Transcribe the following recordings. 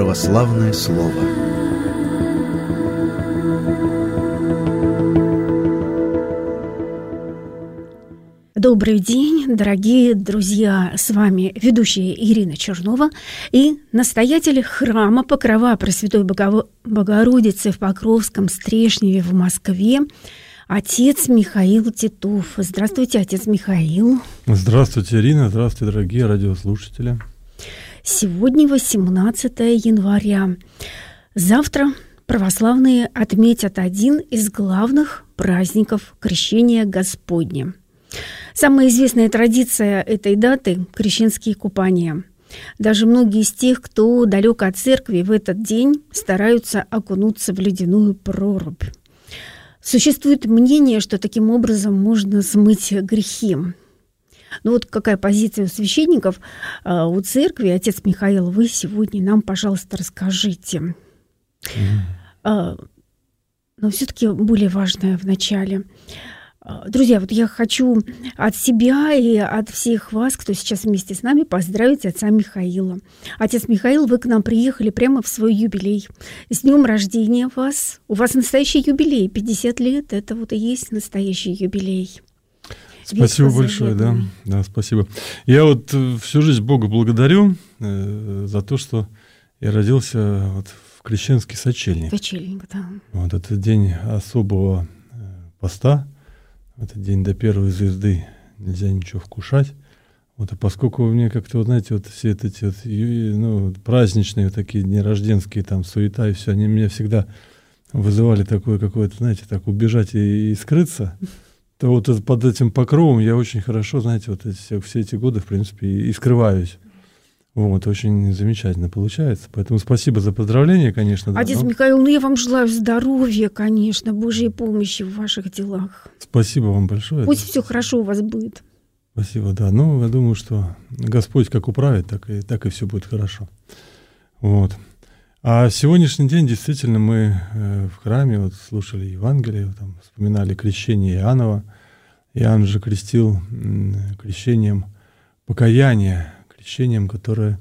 православное слово. Добрый день, дорогие друзья! С вами ведущая Ирина Чернова и настоятель храма Покрова Пресвятой Богородицы в Покровском Стрешневе в Москве отец Михаил Титов. Здравствуйте, отец Михаил. Здравствуйте, Ирина. Здравствуйте, дорогие радиослушатели. Сегодня 18 января. Завтра православные отметят один из главных праздников Крещения Господня. Самая известная традиция этой даты – крещенские купания. Даже многие из тех, кто далек от церкви, в этот день стараются окунуться в ледяную прорубь. Существует мнение, что таким образом можно смыть грехи. Ну вот какая позиция у священников, а, у церкви. Отец Михаил, вы сегодня нам, пожалуйста, расскажите. Mm. Но все-таки более важное в начале. А, друзья, вот я хочу от себя и от всех вас, кто сейчас вместе с нами, поздравить отца Михаила. Отец Михаил, вы к нам приехали прямо в свой юбилей. С днем рождения вас! У вас настоящий юбилей, 50 лет, это вот и есть настоящий юбилей. Спасибо большое, да, да, спасибо. Я вот э, всю жизнь Бога благодарю э, за то, что я родился вот в крещенский сочельник. Сочельник, да. Вот это день особого э, поста, этот день до первой звезды нельзя ничего вкушать. Вот, а поскольку у меня как-то, вот, знаете, вот все эти вот, ну, праздничные вот такие дни рожденские, там, суета и все, они меня всегда вызывали такое какое-то, знаете, так убежать и, и скрыться, то вот под этим покровом я очень хорошо, знаете, вот эти, все эти годы, в принципе, и, и скрываюсь. Вот, очень замечательно получается. Поэтому спасибо за поздравления, конечно. Отец да, но... Михаил, ну я вам желаю здоровья, конечно, Божьей помощи в ваших делах. Спасибо вам большое. Пусть да. все хорошо у вас будет. Спасибо, да. Ну, я думаю, что Господь как управит, так и, так и все будет хорошо. Вот. А сегодняшний день действительно мы э, в храме вот слушали Евангелие, там вспоминали крещение Иоаннова. Иоанн же крестил э, крещением покаяния, крещением, которое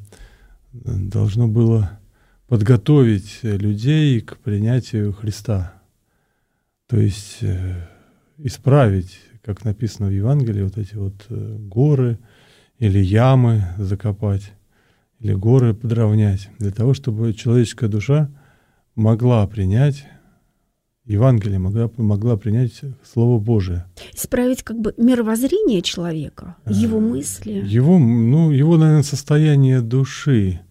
должно было подготовить людей к принятию Христа. То есть э, исправить, как написано в Евангелии, вот эти вот э, горы или ямы закопать, или горы подровнять, для того, чтобы человеческая душа могла принять Евангелие могла, могла принять Слово Божие. Исправить как бы мировоззрение человека, его э, мысли. Его, ну, его, наверное, состояние души.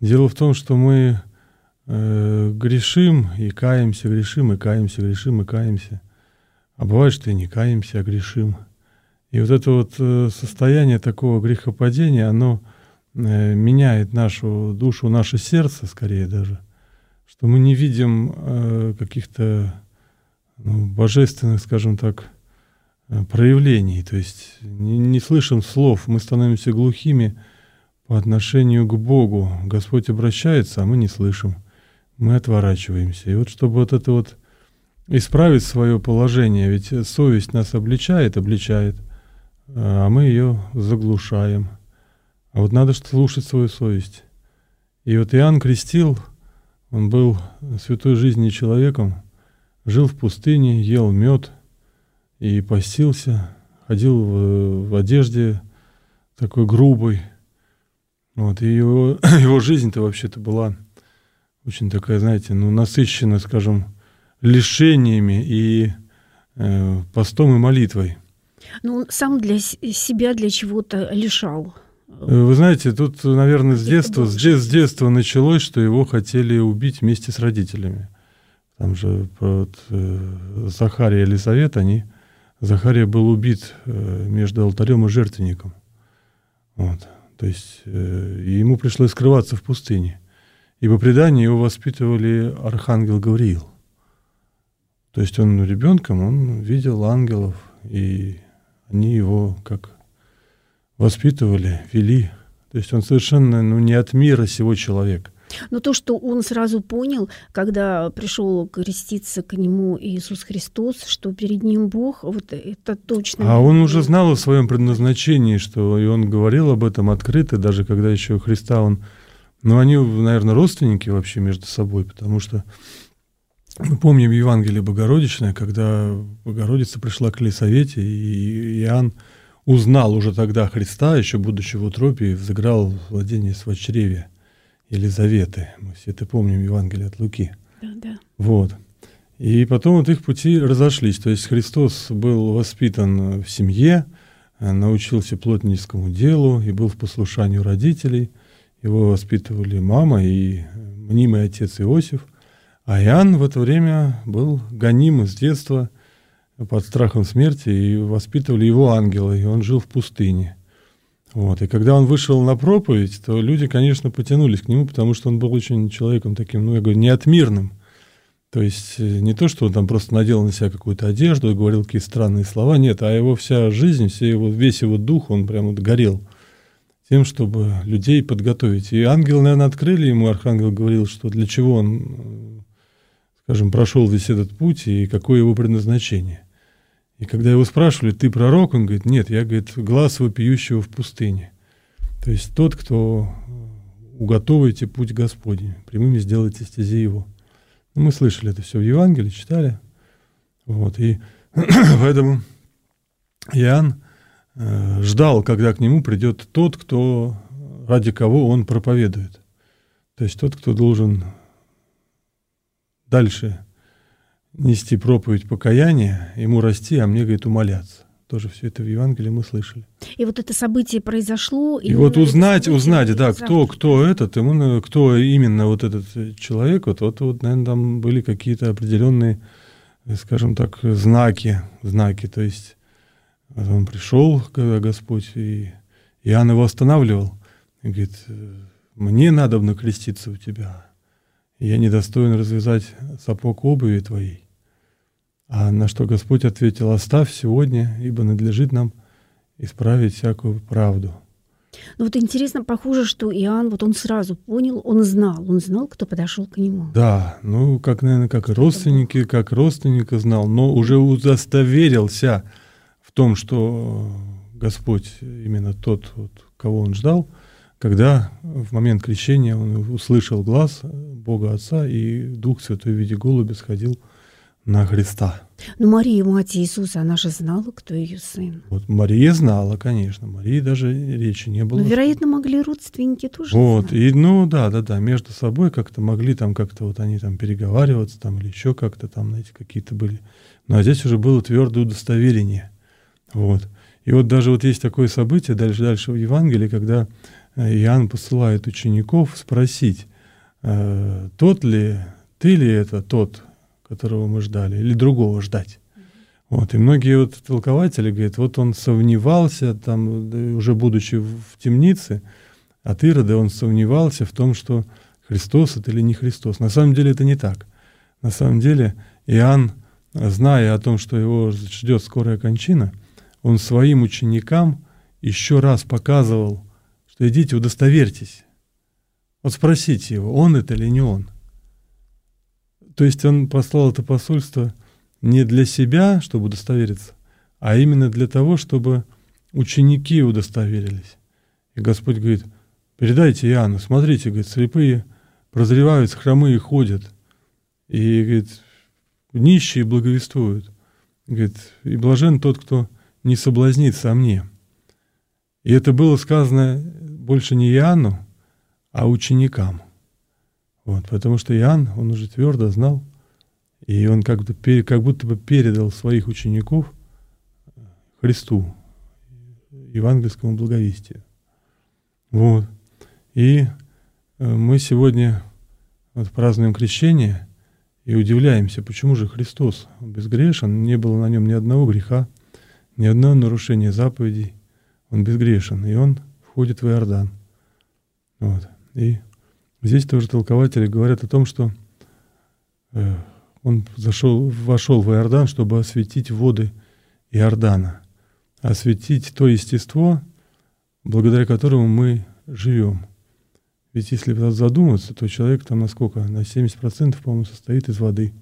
Дело в том, что мы э, грешим и каемся, грешим и каемся, грешим и каемся. А бывает, что и не каемся, а грешим. И вот это вот э, состояние такого грехопадения, оно меняет нашу душу, наше сердце, скорее даже что мы не видим э, каких-то ну, божественных, скажем так, э, проявлений, то есть не, не слышим слов, мы становимся глухими по отношению к Богу. Господь обращается, а мы не слышим, мы отворачиваемся. И вот чтобы вот это вот исправить свое положение, ведь совесть нас обличает, обличает, а мы ее заглушаем. А вот надо слушать свою совесть. И вот Иоанн крестил – он был святой жизни человеком, жил в пустыне, ел мед и постился, ходил в, в одежде такой грубой. Вот, и его, его жизнь-то вообще-то была очень такая, знаете, ну, насыщена, скажем, лишениями и э, постом и молитвой. Ну, он сам для себя для чего-то лишал. Вы знаете, тут, наверное, с детства, с, с детства началось, что его хотели убить вместе с родителями. Там же вот, э, Захария и Елизавета, они... Захария был убит э, между алтарем и жертвенником. Вот. То есть э, ему пришлось скрываться в пустыне. И по преданию его воспитывали архангел Гавриил. То есть он ребенком, он видел ангелов, и они его как воспитывали, вели. То есть он совершенно ну, не от мира сего человек. Но то, что он сразу понял, когда пришел креститься к нему Иисус Христос, что перед ним Бог, вот это точно. А он уже знал о своем предназначении, что и он говорил об этом открыто, даже когда еще Христа он Но они, наверное, родственники вообще между собой, потому что мы помним Евангелие Богородичное, когда Богородица пришла к Лисавете, и Иоанн узнал уже тогда Христа, еще будучи в утропе, и взыграл владение свочревия Елизаветы. Мы все это помним, Евангелие от Луки. Да, да. Вот. И потом вот их пути разошлись. То есть Христос был воспитан в семье, научился плотницкому делу и был в послушании родителей. Его воспитывали мама и мнимый отец Иосиф – а Иоанн в это время был гоним с детства под страхом смерти, и воспитывали его ангелы, и он жил в пустыне. Вот. И когда он вышел на проповедь, то люди, конечно, потянулись к нему, потому что он был очень человеком таким, ну, я говорю, неотмирным. То есть э, не то, что он там просто надел на себя какую-то одежду и говорил какие-то странные слова, нет, а его вся жизнь, все его, весь его дух, он прямо вот горел тем, чтобы людей подготовить. И ангел, наверное, открыли ему, архангел говорил, что для чего он скажем, прошел весь этот путь и какое его предназначение. И когда его спрашивали, ты пророк, он говорит, нет, я, говорит, глаз вопиющего в пустыне. То есть тот, кто уготовите путь Господень, прямыми сделайте стези его. Ну, мы слышали это все в Евангелии, читали. Вот, и поэтому Иоанн э, ждал, когда к нему придет тот, кто, ради кого он проповедует. То есть тот, кто должен дальше нести проповедь покаяния, ему расти, а мне, говорит, умоляться. Тоже все это в Евангелии мы слышали. И вот это событие произошло. И, и вот узнать, узнать, да, кто, кто этот, ему, кто именно вот этот человек, вот, вот, вот, наверное, там были какие-то определенные, скажем так, знаки, знаки. То есть он пришел, когда Господь, и Иоанн его останавливал, и говорит, мне надо креститься у тебя, я недостоин развязать сапог обуви твоей. А на что Господь ответил, оставь сегодня, ибо надлежит нам исправить всякую правду. Ну вот интересно, похоже, что Иоанн, вот он сразу понял, он знал, он знал, кто подошел к нему. Да, ну, как, наверное, как родственники, как родственника знал, но уже удостоверился в том, что Господь именно тот, вот, кого он ждал – когда в момент крещения он услышал глаз Бога Отца, и Дух Святой в виде голубя сходил на Христа. Но ну, Мария, мать Иисуса, она же знала, кто ее сын. Вот Мария знала, конечно. Марии даже речи не было. Но, вероятно, могли родственники тоже Вот, знать. и, ну, да, да, да, между собой как-то могли там как-то вот они там переговариваться там или еще как-то там, знаете, какие-то были. Ну, а здесь уже было твердое удостоверение. Вот. И вот даже вот есть такое событие дальше, дальше в Евангелии, когда Иоанн посылает учеников спросить, э, тот ли, ты ли это тот, которого мы ждали, или другого ждать. Вот, и многие вот толкователи говорят, вот он сомневался, там, уже будучи в темнице, от Ирода он сомневался в том, что Христос это или не Христос. На самом деле это не так. На самом деле Иоанн, зная о том, что его ждет скорая кончина, он своим ученикам еще раз показывал что идите, удостоверьтесь. Вот спросите его, он это или не он. То есть он послал это посольство не для себя, чтобы удостовериться, а именно для того, чтобы ученики удостоверились. И Господь говорит, передайте Иоанну, смотрите, говорит, слепые прозревают, хромые ходят. И, говорит, нищие благовествуют. Говорит, и блажен тот, кто не соблазнится о мне. И это было сказано больше не Иоанну, а ученикам. Вот, потому что Иоанн, он уже твердо знал, и он как, бы, как будто бы передал своих учеников Христу, евангельскому благовестию. Вот. И э, мы сегодня вот празднуем крещение и удивляемся, почему же Христос безгрешен, не было на нем ни одного греха, ни одного нарушения заповедей, он безгрешен, и он входит в Иордан. Вот. И здесь тоже толкователи говорят о том, что э, он зашел, вошел в Иордан, чтобы осветить воды Иордана, осветить то естество, благодаря которому мы живем. Ведь если задуматься, то человек там на сколько? На 70%, по-моему, состоит из воды.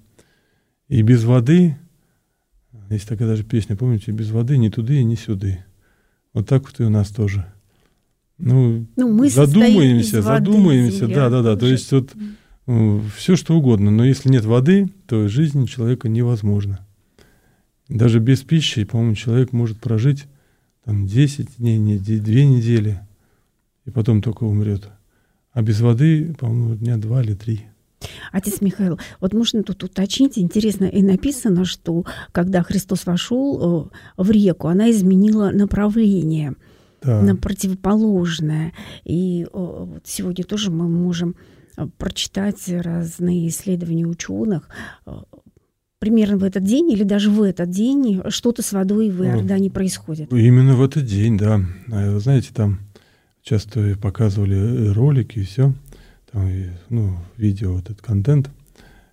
И без воды, есть такая даже песня, помните, без воды ни туды, ни сюды. Вот так вот и у нас тоже – ну, ну мы задумаемся, задумаемся, да, да, да. То есть вот ну, все что угодно, но если нет воды, то жизнь человека невозможна. Даже без пищи, по-моему, человек может прожить там 10 дней, не, 2 недели, и потом только умрет. А без воды, по-моему, дня два или три. Отец Михаил, вот можно тут уточнить, интересно, и написано, что когда Христос вошел э, в реку, она изменила направление да. на противоположное. И э, вот сегодня тоже мы можем э, прочитать разные исследования ученых, примерно в этот день или даже в этот день что-то с водой в Иордане происходит. Именно в этот день, да. А, знаете, там часто показывали ролики и все там, ну, видео, вот этот контент,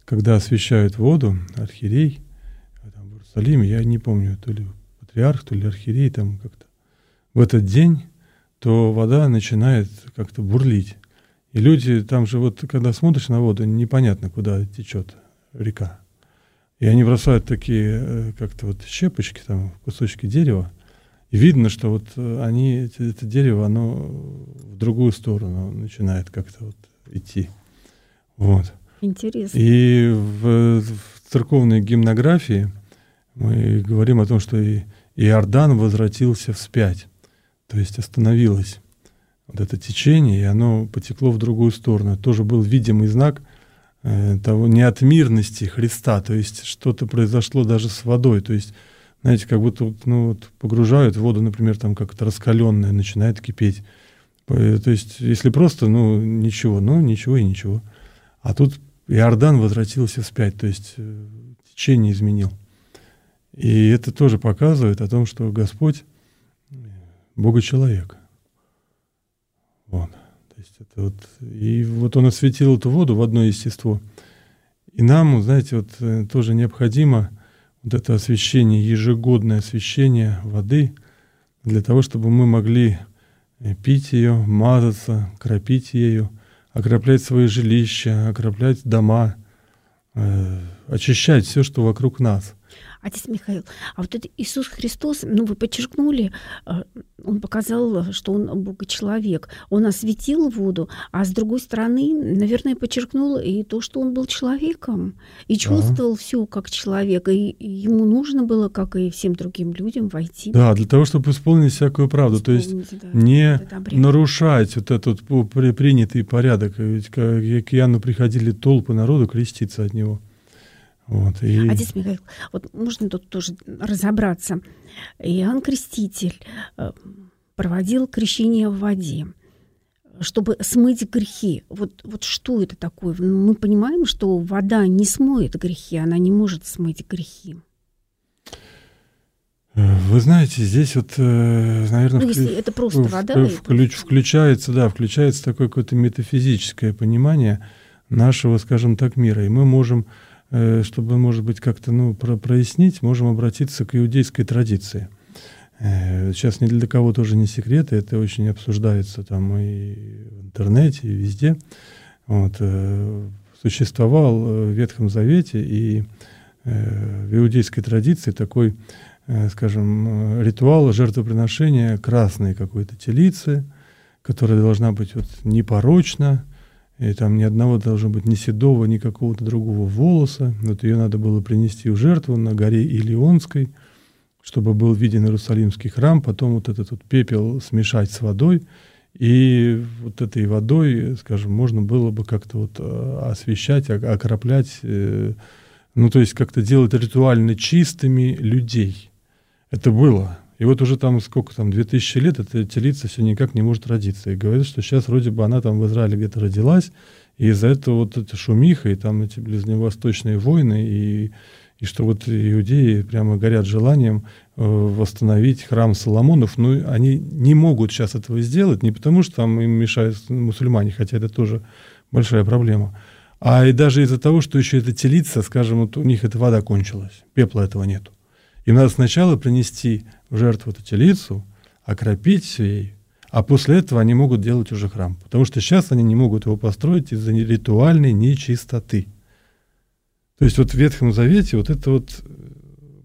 когда освещают воду, архиерей, а там, в Иерусалиме, я не помню, то ли патриарх, то ли архиерей, там как-то в этот день, то вода начинает как-то бурлить. И люди, там же вот, когда смотришь на воду, непонятно, куда течет река. И они бросают такие э, как-то вот щепочки, там, кусочки дерева, и видно, что вот они, это дерево, оно в другую сторону начинает как-то вот идти. Вот. Интересно. И в, в церковной гимнографии мы говорим о том, что и Иордан возвратился вспять, то есть остановилось вот это течение, и оно потекло в другую сторону. Это тоже был видимый знак э, того неотмирности Христа, то есть что-то произошло даже с водой, то есть знаете, как будто ну, вот погружают воду, например, там как-то раскаленная, начинает кипеть. Э, то есть, если просто, ну, ничего, ну, ничего и ничего. А тут Иордан возвратился вспять, то есть э, течение изменил. И это тоже показывает о том, что Господь Бога-человек. Вот. То есть это вот, и вот Он осветил эту воду в одно естество. И нам, знаете, вот э, тоже необходимо вот это освещение, ежегодное освещение воды, для того, чтобы мы могли пить ее, мазаться, кропить ею, окроплять свои жилища, окроплять дома, э, очищать все, что вокруг нас – Отец Михаил, а вот это Иисус Христос, ну, вы подчеркнули, э, он показал, что он Бога-человек. Он осветил воду, а с другой стороны, наверное, подчеркнул и то, что он был человеком и чувствовал да. все как человек. И ему нужно было, как и всем другим людям, войти. Да, для того, чтобы исполнить всякую правду. Исполнить, то есть да, не нарушать вот этот принятый порядок. Ведь к Иоанну приходили толпы народу креститься от него. Вот, и... Отец Михаил, вот можно тут тоже разобраться. Иоанн Креститель э, проводил крещение в воде, чтобы смыть грехи. Вот, вот что это такое? Мы понимаем, что вода не смоет грехи, она не может смыть грехи. Вы знаете, здесь вот, э, наверное, ну, если вклю... это просто вода, включ... включается, да, включается такое какое-то метафизическое понимание нашего, скажем так, мира, и мы можем Э, чтобы, может быть, как-то ну, про прояснить, можем обратиться к иудейской традиции. Э, сейчас ни для кого тоже не секрет, это очень обсуждается там и в интернете, и везде. Вот. Э, существовал в Ветхом Завете и в иудейской традиции такой, скажем, ритуал жертвоприношения красной какой-то телицы, которая должна быть вот непорочна, и там ни одного должно быть ни седого, ни какого-то другого волоса. Вот ее надо было принести в жертву на горе Илионской, чтобы был виден Иерусалимский храм, потом вот этот вот пепел смешать с водой, и вот этой водой, скажем, можно было бы как-то вот э, освещать, окроплять, э, ну то есть как-то делать ритуально чистыми людей. Это было. И вот уже там сколько там, 2000 лет эта телица все никак не может родиться. И говорят, что сейчас вроде бы она там в Израиле где-то родилась, и из-за этого вот эта шумиха, и там эти ближневосточные войны, и, и что вот иудеи прямо горят желанием э, восстановить храм Соломонов, но ну, они не могут сейчас этого сделать, не потому что там им мешают мусульмане, хотя это тоже большая проблема, а и даже из-за того, что еще эта телица, скажем, вот у них эта вода кончилась, пепла этого нету. Им надо сначала принести жертву эту телицу, окропить ей, а после этого они могут делать уже храм. Потому что сейчас они не могут его построить из-за ритуальной нечистоты. То есть вот в Ветхом Завете вот это вот э,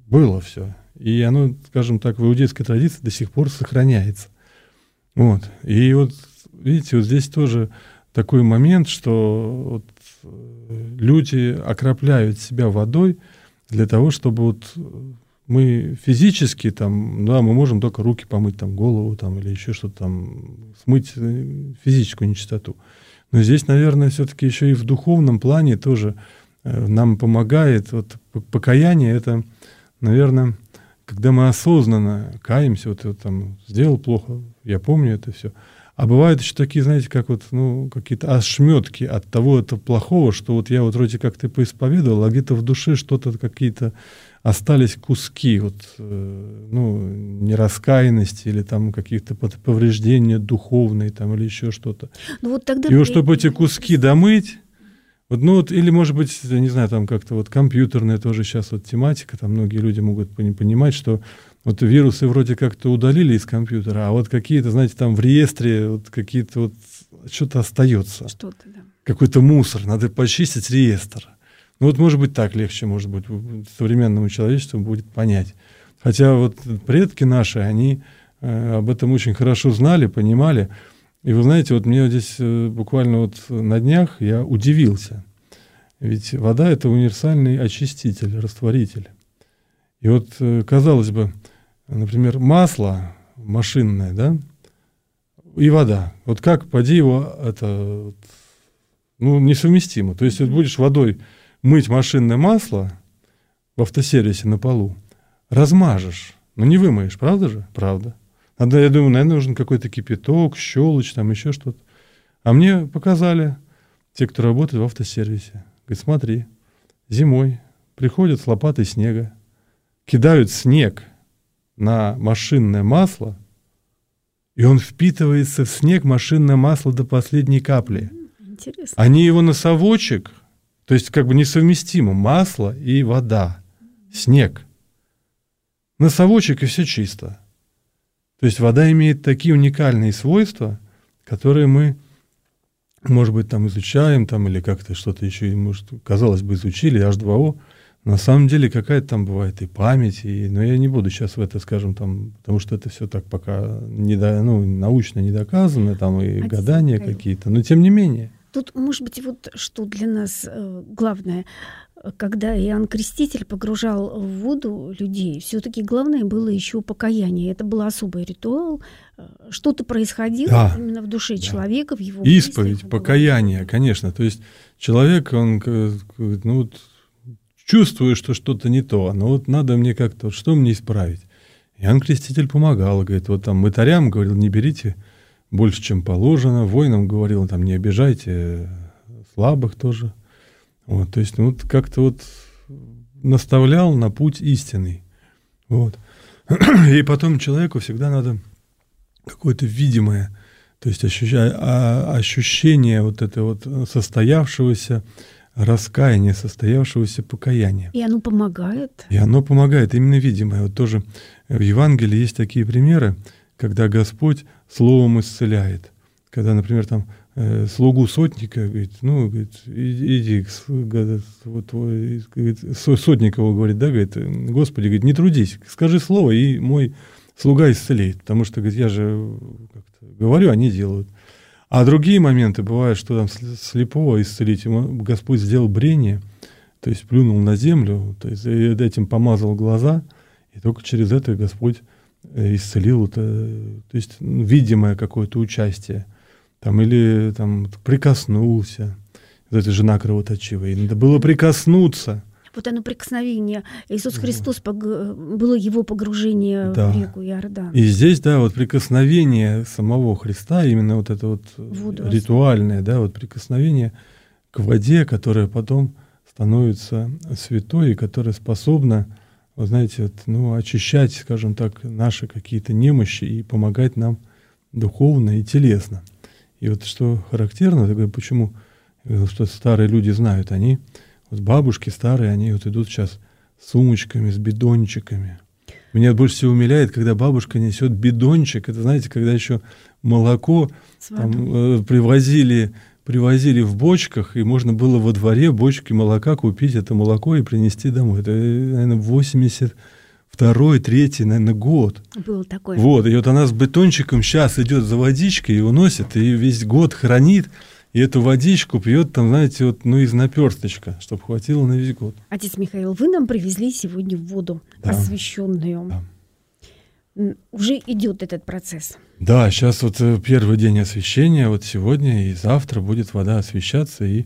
было все. И оно, скажем так, в иудейской традиции до сих пор сохраняется. Вот. И вот, видите, вот здесь тоже такой момент, что вот э, люди окропляют себя водой для того, чтобы вот мы физически там, да, мы можем только руки помыть, там, голову там, или еще что-то там, смыть э, физическую нечистоту. Но здесь, наверное, все-таки еще и в духовном плане тоже э, нам помогает. Вот покаяние это, наверное, когда мы осознанно каемся, вот, вот там сделал плохо, я помню это все. А бывают еще такие, знаете, как вот, ну, какие-то ошметки от того это плохого, что вот я вот вроде как ты поисповедовал, а где-то в душе что-то, какие-то остались куски, вот, э, ну, нераскаянности или там каких-то повреждения духовные там или еще что-то. Ну, вот тогда и вот чтобы эти куски домыть, вот, ну вот, или, может быть, я не знаю, там как-то вот компьютерная тоже сейчас вот тематика, там многие люди могут понимать, что вот вирусы вроде как-то удалили из компьютера, а вот какие-то, знаете, там в реестре вот какие-то вот что-то остается. Что-то, да. Какой-то мусор, надо почистить реестр. Ну вот, может быть, так легче, может быть, современному человечеству будет понять. Хотя вот предки наши, они э, об этом очень хорошо знали, понимали. И вы знаете, вот мне здесь э, буквально вот на днях я удивился. Ведь вода — это универсальный очиститель, растворитель. И вот, э, казалось бы, например, масло машинное, да, и вода. Вот как, поди его, это, ну, несовместимо. То есть, вот будешь водой мыть машинное масло в автосервисе на полу, размажешь, но не вымоешь, правда же? Правда. Надо, я думаю, наверное, нужен какой-то кипяток, щелочь, там еще что-то. А мне показали те, кто работает в автосервисе. Говорит, смотри, зимой приходят с лопатой снега, кидают снег на машинное масло, и он впитывается в снег машинное масло до последней капли. Интересно. Они его на совочек то есть как бы несовместимо масло и вода, снег. Носовочек и все чисто. То есть вода имеет такие уникальные свойства, которые мы, может быть, там изучаем, там, или как-то что-то еще, может, казалось бы, изучили, H2O. На самом деле какая-то там бывает и память, и, но я не буду сейчас в это, скажем, там, потому что это все так пока не до, ну, научно не доказано, там и а гадания какие-то, но тем не менее. Тут, может быть, вот что для нас э, главное, когда Иоанн Креститель погружал в воду людей, все-таки главное было еще покаяние. Это был особый ритуал. Э, что-то происходило да, именно в душе да. человека, в его Исповедь, мыслях, покаяние, конечно. То есть человек, он ну, вот, чувствует, что что-то не то, но вот надо мне как-то, что мне исправить? Иоанн Креститель помогал, говорит, вот там мытарям говорил, не берите больше, чем положено. Воинам говорил, там, не обижайте слабых тоже. Вот, то есть, ну, вот как-то вот наставлял на путь истинный. Вот. И потом человеку всегда надо какое-то видимое, то есть ощущение, а, ощущение вот это вот состоявшегося раскаяния, состоявшегося покаяния. И оно помогает. И оно помогает, именно видимое. Вот тоже в Евангелии есть такие примеры, когда Господь словом исцеляет. Когда, например, там э, слугу сотника, говорит, ну, говорит, иди, говорит, вот, говорит, Сотникову говорит, да, говорит, Господи, говорит, не трудись, скажи слово, и мой слуга исцелеет, потому что, говорит, я же говорю, они делают. А другие моменты бывают, что там слепого исцелить, ему Господь сделал брение, то есть плюнул на землю, то есть этим помазал глаза, и только через это Господь Э, исцелил, это, то есть ну, видимое какое-то участие, там, или там прикоснулся, вот эта жена кровоточивая, надо было прикоснуться. Вот оно прикосновение. Иисус Христос, пог... было его погружение да. в реку Иордан. И здесь, да, вот прикосновение самого Христа, именно вот это вот Воду ритуальное, да, вот прикосновение к воде, которая потом становится святой и которая способна вы знаете, вот, ну, очищать, скажем так, наши какие-то немощи и помогать нам духовно и телесно. И вот что характерно, такое, почему что старые люди знают, они, вот бабушки старые, они вот идут сейчас с сумочками, с бидончиками. Меня больше всего умиляет, когда бабушка несет бидончик. Это, знаете, когда еще молоко там, э, привозили привозили в бочках, и можно было во дворе бочки молока купить, это молоко и принести домой. Это, наверное, в 82 второй, третий, наверное, год. Было такое. Вот, и вот она с бетончиком сейчас идет за водичкой и уносит, и весь год хранит, и эту водичку пьет там, знаете, вот, ну, из наперсточка, чтобы хватило на весь год. Отец Михаил, вы нам привезли сегодня воду Да. освященную. Да. Уже идет этот процесс. Да, сейчас вот э, первый день освящения, вот сегодня и завтра будет вода освещаться, и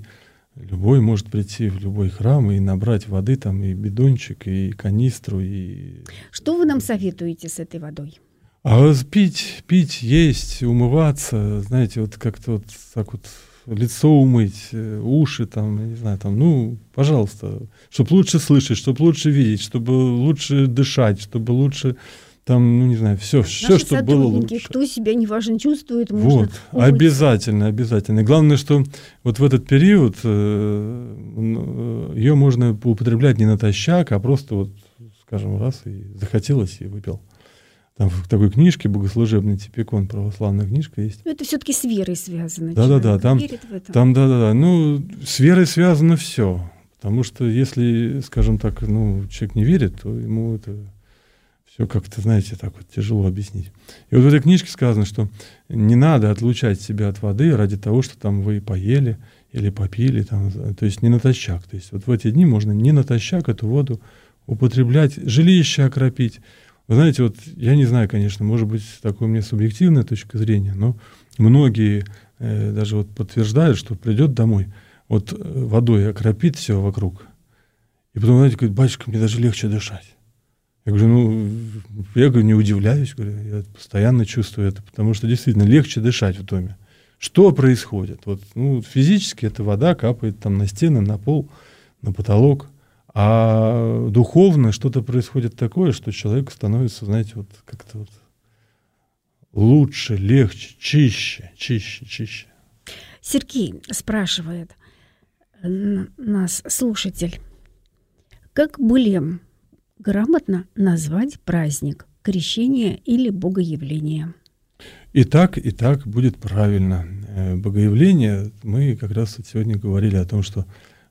любой может прийти в любой храм и набрать воды, там и бидончик, и канистру, и... Что вы нам советуете с этой водой? А пить, пить, есть, умываться, знаете, вот как-то вот так вот лицо умыть, э, уши там, я не знаю, там, ну, пожалуйста, чтобы лучше слышать, чтобы лучше видеть, чтобы лучше дышать, чтобы лучше там, ну, не знаю, все, все, Наши чтобы было лучше. кто себя неважно чувствует, можно Вот, умыться. обязательно, обязательно. Главное, что вот в этот период ее можно употреблять не натощак, а просто вот, скажем, раз и захотелось и выпил. Там в такой книжке богослужебный типикон, православная книжка есть. Ну, Это все-таки с верой связано. Да-да-да, там-. Там, да-да-да, ну, с верой связано все. Потому что если, скажем так, ну, человек не верит, то ему это все как-то, знаете, так вот тяжело объяснить. И вот в этой книжке сказано, что не надо отлучать себя от воды ради того, что там вы поели или попили, там, то есть не натощак. То есть вот в эти дни можно не натощак эту воду употреблять, жилище окропить. Вы знаете, вот я не знаю, конечно, может быть, такое у меня субъективная точка зрения, но многие э, даже вот подтверждают, что придет домой, вот э, водой окропит все вокруг, и потом, знаете, говорит, батюшка, мне даже легче дышать. Я говорю, ну, я говорю, не удивляюсь, говорю, я постоянно чувствую это, потому что действительно легче дышать в доме. Что происходит? Вот, ну, физически эта вода капает там на стены, на пол, на потолок, а духовно что-то происходит такое, что человек становится, знаете, вот как-то вот лучше, легче, чище, чище, чище. Сергей спрашивает нас слушатель, как более грамотно назвать праздник крещения или богоявления? И так, и так будет правильно. Э, Богоявление, мы как раз вот сегодня говорили о том, что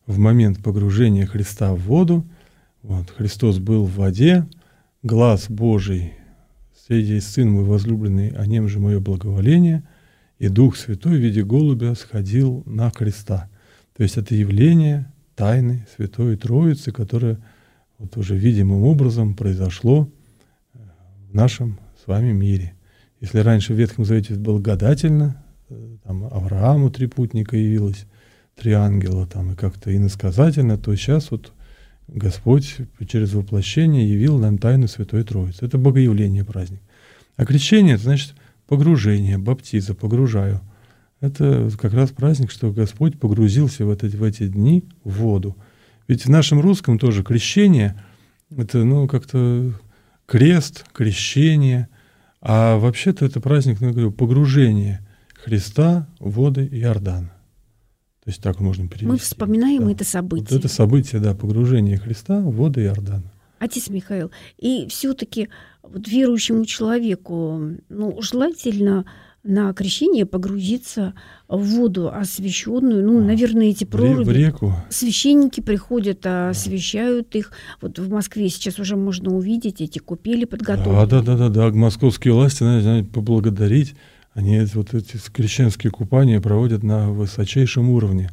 в момент погружения Христа в воду, вот, Христос был в воде, глаз Божий, среди Сын мой возлюбленный, о нем же мое благоволение, и Дух Святой в виде голубя сходил на Христа. То есть это явление тайны Святой Троицы, которое вот уже видимым образом произошло э, в нашем с вами мире. Если раньше в Ветхом Завете было гадательно, э, там Аврааму три путника явилось, три ангела там и как-то иносказательно, то сейчас вот Господь через воплощение явил нам тайну Святой Троицы. Это богоявление праздник. А крещение, это значит погружение, баптиза, погружаю. Это как раз праздник, что Господь погрузился в, это, в эти дни в воду. Ведь в нашем русском тоже крещение, это ну как-то крест, крещение, а вообще-то это праздник, ну, я говорю, погружение Христа в воды Иордана. То есть так можно перевести. Мы вспоминаем Да. это событие. Вот это событие, да, погружение Христа в воды Иордана. Отец Михаил, и все-таки вот верующему человеку ну, желательно на крещение погрузиться в воду освященную. Ну, А, наверное, эти проруби. в реку. Священники приходят, а освещают их. Вот в Москве сейчас уже можно увидеть эти купели Да, подготовленные. да, да, да, да. Московские власти, надо поблагодарить. Они вот эти крещенские купания проводят на высочайшем уровне.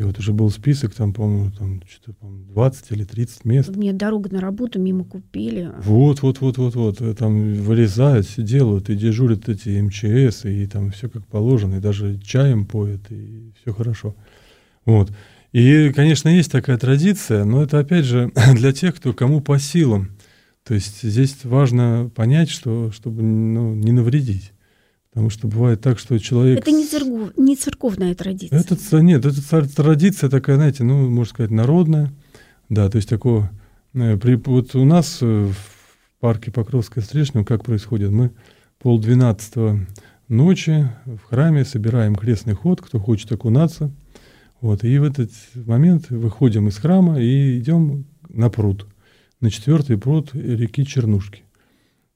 И вот уже был список, там, по-моему, там, что-то, по-моему, 20 или 30 мест. Меня дорога на работу мимо купели. Вот, вот, вот, вот, вот. Там вырезают, все делают, и дежурят эти МЧС, и там все как положено, и даже чаем поют, и все хорошо. Вот. И, конечно, есть такая традиция, но это, опять же, для тех, кто кому по силам. То есть здесь важно понять, что, чтобы ну, не навредить. Потому что бывает так, что человек... Это не, церков- не церковная традиция. Это, нет, это традиция такая, знаете, ну, можно сказать, народная. Да, то есть такого... э, при- вот у нас э, в парке Покровская Стрешня как происходит? Мы полдвенадцатого ночи в храме собираем крестный ход, кто хочет окунаться. Вот, и в этот момент выходим из храма и идем на пруд, на четвертый пруд реки Чернушки.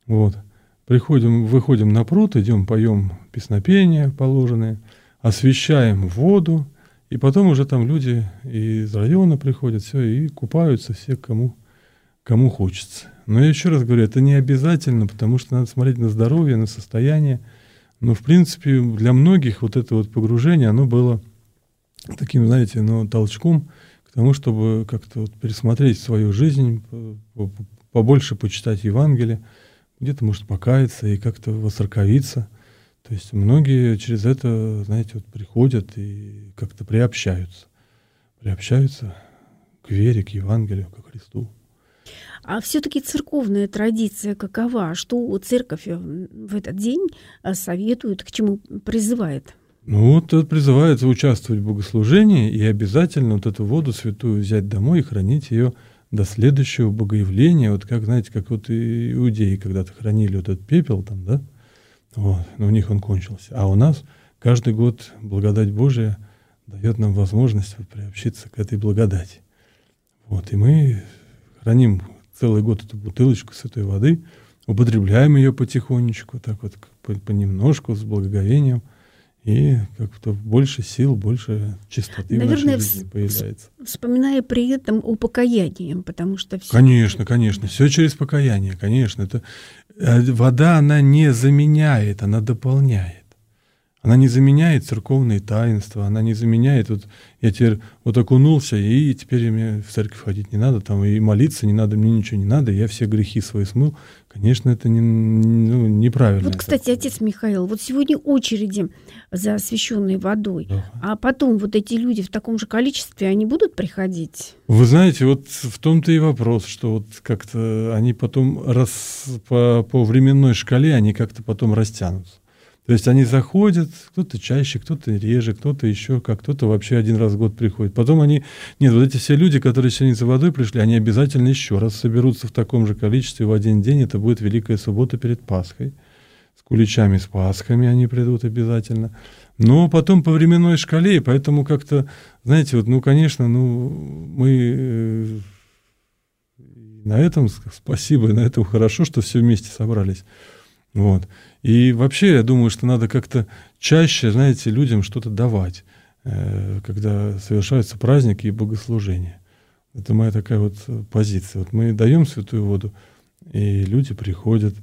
Вот. Приходим, выходим на пруд, идем, поем песнопения положенные, освещаем воду, и потом уже там люди из района приходят, все, и купаются все, кому кому хочется. Но я еще раз говорю, это не обязательно, потому что надо смотреть на здоровье, на состояние. Но, в принципе, для многих вот это вот погружение, оно было таким, знаете, ну, толчком к тому, чтобы как-то вот пересмотреть свою жизнь, побольше почитать Евангелие, где-то, может, покаяться и как-то восцерковиться. То есть многие через это, знаете, вот приходят и как-то приобщаются. Приобщаются к вере, к Евангелию, к Христу. А все-таки церковная традиция какова? Что церковь в этот день э, советует, к чему призывает? Ну вот призывается участвовать в богослужении и обязательно вот эту воду святую взять домой и хранить ее до следующего богоявления. Вот как, знаете, как вот иудеи когда-то хранили вот этот пепел там, да? Вот, но у них он кончился. А у нас каждый год благодать Божия дает нам возможность приобщиться к этой благодати. Вот, и мы храним целый год эту бутылочку святой воды, употребляем ее потихонечку, так вот понемножку, с благоговением – и как-то больше сил, больше чистоты Наверное, в нашей жизни появляется. Вспоминая при этом о покаянии, потому что все... Конечно, конечно, все через покаяние, конечно. Это, э, вода, она не заменяет, она дополняет. Она не заменяет церковные таинства, она не заменяет, вот я теперь вот окунулся, и теперь мне в церковь ходить не надо, там и молиться не надо, мне ничего не надо, я все грехи свои смыл. Конечно, это не, ну, неправильно. Вот, кстати, отец Михаил, вот сегодня очереди за освященной водой, да. а потом вот эти люди в таком же количестве, они будут приходить? Вы знаете, вот в том-то и вопрос, что вот как-то они потом раз, по, по временной шкале, они как-то потом растянутся. То есть они заходят, кто-то чаще, кто-то реже, кто-то еще как, кто-то вообще один раз в год приходит. Потом они, нет, вот эти все люди, которые сегодня за водой пришли, они обязательно еще раз соберутся в таком же количестве в один день. Это будет Великая Суббота перед Пасхой. С куличами, с Пасхами они придут обязательно. Но потом по временной шкале, поэтому как-то, знаете, вот, ну, конечно, ну, мы э, на этом спасибо, на этом хорошо, что все вместе собрались. Вот. И вообще, я думаю, что надо как-то чаще, знаете, людям что-то давать, э, когда совершаются праздники и богослужения. Это моя такая вот позиция. Вот мы даем святую воду, и люди приходят,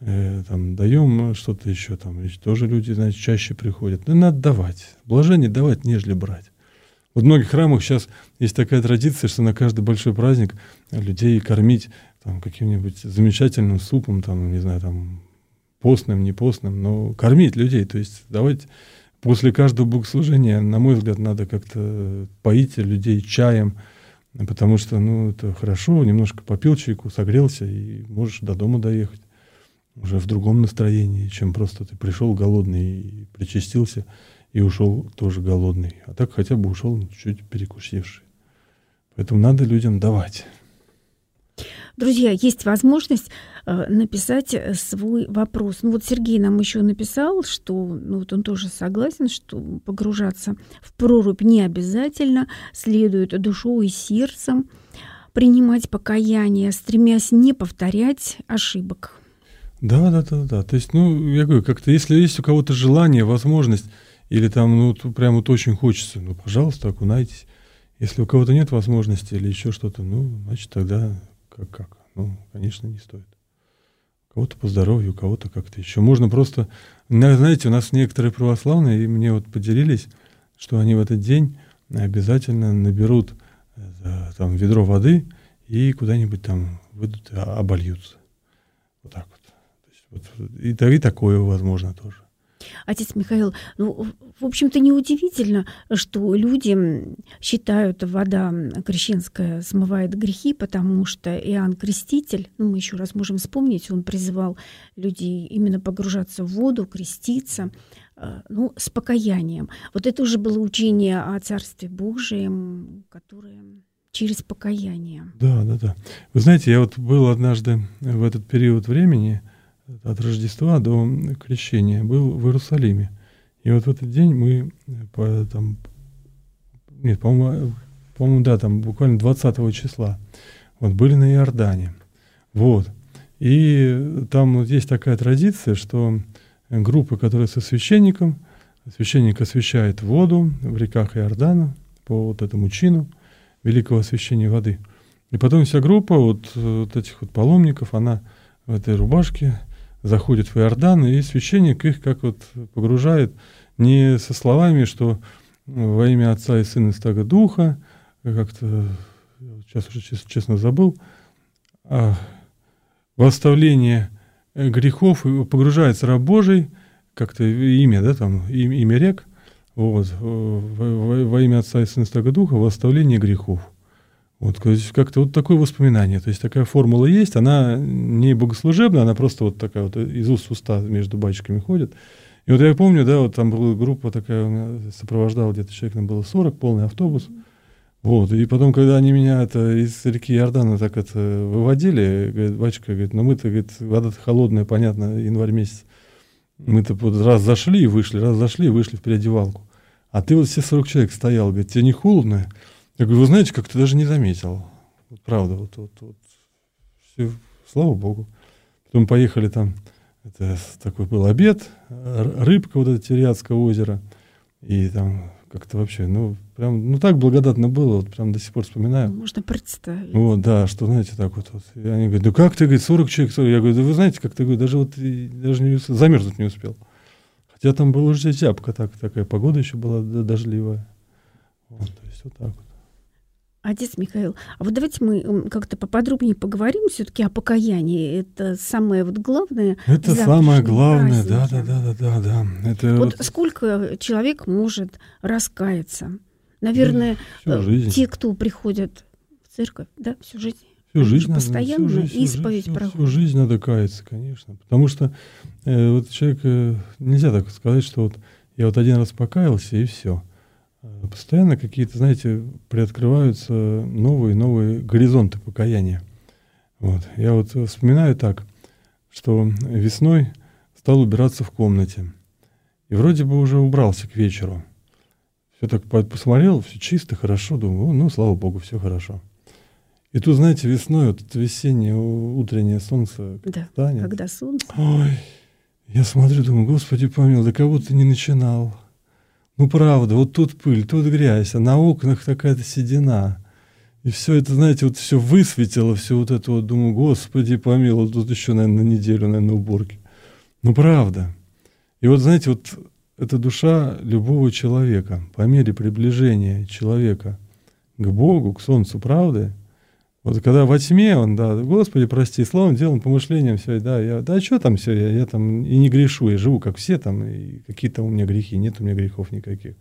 э, там, даем что-то еще, там, тоже люди, значит, чаще приходят. Ну, надо давать. Блажение давать, нежели брать. Вот в многих храмах сейчас есть такая традиция, что на каждый большой праздник людей кормить там, каким-нибудь замечательным супом, там, не знаю, там, постным, не постным, но кормить людей. То есть давайте после каждого богослужения, на мой взгляд, надо как-то поить людей чаем, потому что, ну, это хорошо, немножко попил чайку, согрелся, и можешь до дома доехать уже в другом настроении, чем просто ты пришел голодный и причастился, и ушел тоже голодный. А так хотя бы ушел чуть перекусивший. Поэтому надо людям давать. Друзья, есть возможность э, написать э, свой вопрос. Ну вот Сергей нам еще написал, что ну вот он тоже согласен, что погружаться в прорубь не обязательно, следует душой и сердцем принимать покаяние, стремясь не повторять ошибок. Да, да, да, да. То есть, ну, я говорю, как-то, если есть у кого-то желание, возможность, или там, ну, прям вот очень хочется, ну, пожалуйста, окунайтесь. Если у кого-то нет возможности или еще что-то, ну, значит, тогда как, как? Ну, конечно, не стоит. Кого-то по здоровью, кого-то как-то еще. Можно просто... Знаете, у нас некоторые православные, и мне вот поделились, что они в этот день обязательно наберут э, там ведро воды и куда-нибудь там выйдут, обольются. Вот так вот. Вот и, и такое возможно тоже. Отец Михаил, ну, в общем-то, неудивительно, что люди считают, вода крещенская смывает грехи, потому что Иоанн Креститель, ну, мы еще раз можем вспомнить, он призывал людей именно погружаться в воду, креститься, э, ну, с покаянием. Вот это уже было учение о Царстве Божьем, которое через покаяние. Да, да, да. Вы знаете, я вот был однажды в этот период времени, от Рождества до крещения, был в Иерусалиме. И вот в этот день мы по, там, нет, по-моему, по-моему, да, там буквально 20 числа, вот были на Иордане. Вот. И там вот есть такая традиция, что группы, которые со священником, священник освещает воду в реках Иордана по вот этому чину великого освящения воды. И потом вся группа вот, вот этих вот паломников, она в этой рубашке заходит в Иордан, и священник их как вот погружает не со словами, что во имя Отца и Сына и Стага Духа, как-то, сейчас уже честно забыл, а восставление грехов, погружается раб Божий, как-то имя, да, там, имя рек, вот, во, во, во имя Отца и Сына и Стага Духа, восставление грехов. Вот как-то вот такое воспоминание. То есть такая формула есть, она не богослужебная, она просто вот такая вот из уст в уста между батюшками ходит. И вот я помню, да, вот там была группа такая, сопровождала где-то человек, нам было 40, полный автобус. Вот, и потом, когда они меня это, из реки Иордана так это выводили, говорит, батюшка, говорит, ну мы-то, говорит, вода-то холодная, понятно, январь месяц. Мы-то вот раз зашли и вышли, раз зашли и вышли в переодевалку. А ты вот все 40 человек стоял, говорит, тебе не холодно? Я говорю, вы знаете, как-то даже не заметил. Вот, правда, вот, вот, вот. Все, слава богу. Потом поехали там, это такой был обед, рыбка вот это Тириадское озеро. И там как-то вообще, ну, прям, ну, так благодатно было, вот прям до сих пор вспоминаю. Можно представить. Вот, да, что, знаете, так вот. вот. И они говорят, ну как ты, говорит, 40 человек, 40. Я говорю, да вы знаете, как ты, говорю, даже вот даже не замерзнуть не успел. Хотя там была уже зябка, так, такая погода еще была дождливая. Вот, то есть вот так вот. Отец Михаил, а вот давайте мы как-то поподробнее поговорим все-таки о покаянии. Это самое вот главное. Это самое главное, да, да, да, да, да, да. Это вот, вот сколько человек может раскаяться? Наверное, да, те, кто приходят в церковь, да, всю жизнь. Всю жизнь надо, постоянно всю жизнь, исповедь всю, проходит. Всю жизнь надо каяться, конечно. Потому что э, вот человек, э, нельзя так сказать, что вот я вот один раз покаялся и все. Э, постоянно какие-то, знаете, приоткрываются новые новые горизонты покаяния. Вот. Я вот вспоминаю так, что весной стал убираться в комнате. И вроде бы уже убрался к вечеру. Все так посмотрел, все чисто, хорошо, думаю, ну, слава богу, все хорошо. И тут, знаете, весной, вот это весеннее утреннее солнце да, станет. когда солнце. Ой, я смотрю, думаю, Господи помилуй, да кого ты не начинал. Ну, правда, вот тут пыль, тут грязь, а на окнах такая-то седина. И все это, знаете, вот все высветило, все вот это вот, думаю, Господи, помилуй, тут еще, наверное, на неделю, наверное, уборки. Ну, правда. И вот, знаете, вот эта душа любого человека, по мере приближения человека к Богу, к Солнцу правды, вот когда во тьме он, да, Господи, прости, словом, делом, помышлением, все, да, я, да, что там все, я, я там и не грешу, я живу как все там, и какие-то у меня грехи, нет у меня грехов никаких.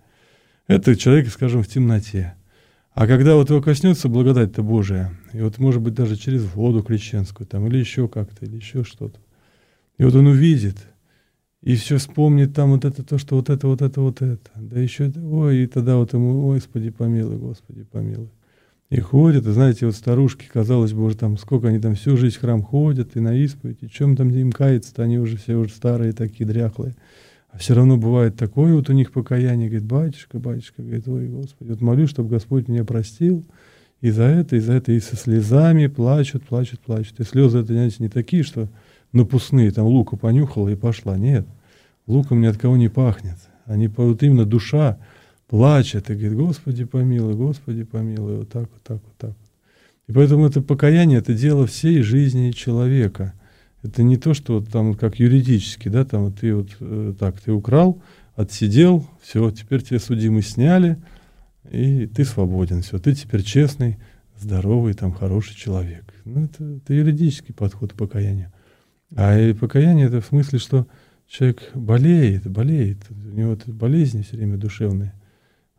Это человек, скажем, в темноте. А когда вот его коснется благодать-то Божия, и вот, может быть, даже через воду крещенскую, там, или еще как-то, или еще что-то, и вот он увидит, и все вспомнит там вот это, то, что вот это, вот это, вот это, да еще, ой, и тогда вот ему, Господи, помилуй, Господи, помилуй. И ходят, и знаете, вот старушки, казалось бы, уже там, сколько они там всю жизнь в храм ходят, и на исповедь, и чем там им каяться-то, они уже все уже старые такие, дряхлые. А все равно бывает такое вот у них покаяние, говорит, батюшка, батюшка, говорит, ой, Господи, вот молю, чтобы Господь меня простил, и за это, и за это, и со слезами плачут, плачут, плачут. И слезы, это, знаете, не такие, что напускные, там лука понюхала и пошла. Нет, луком ни от кого не пахнет. Они вот именно душа, плачет и говорит, Господи помилуй, Господи помилуй, вот так, вот так, вот так. И поэтому это покаяние, это дело всей жизни человека. Это не то, что вот там как юридически, да, там вот ты вот э, так, ты украл, отсидел, все, теперь тебе судимый сняли, и ты свободен, все, ты теперь честный, здоровый, там, хороший человек. Ну, это, это юридический подход к покаянию. А и покаяние это в смысле, что человек болеет, болеет, у него болезни все время душевные.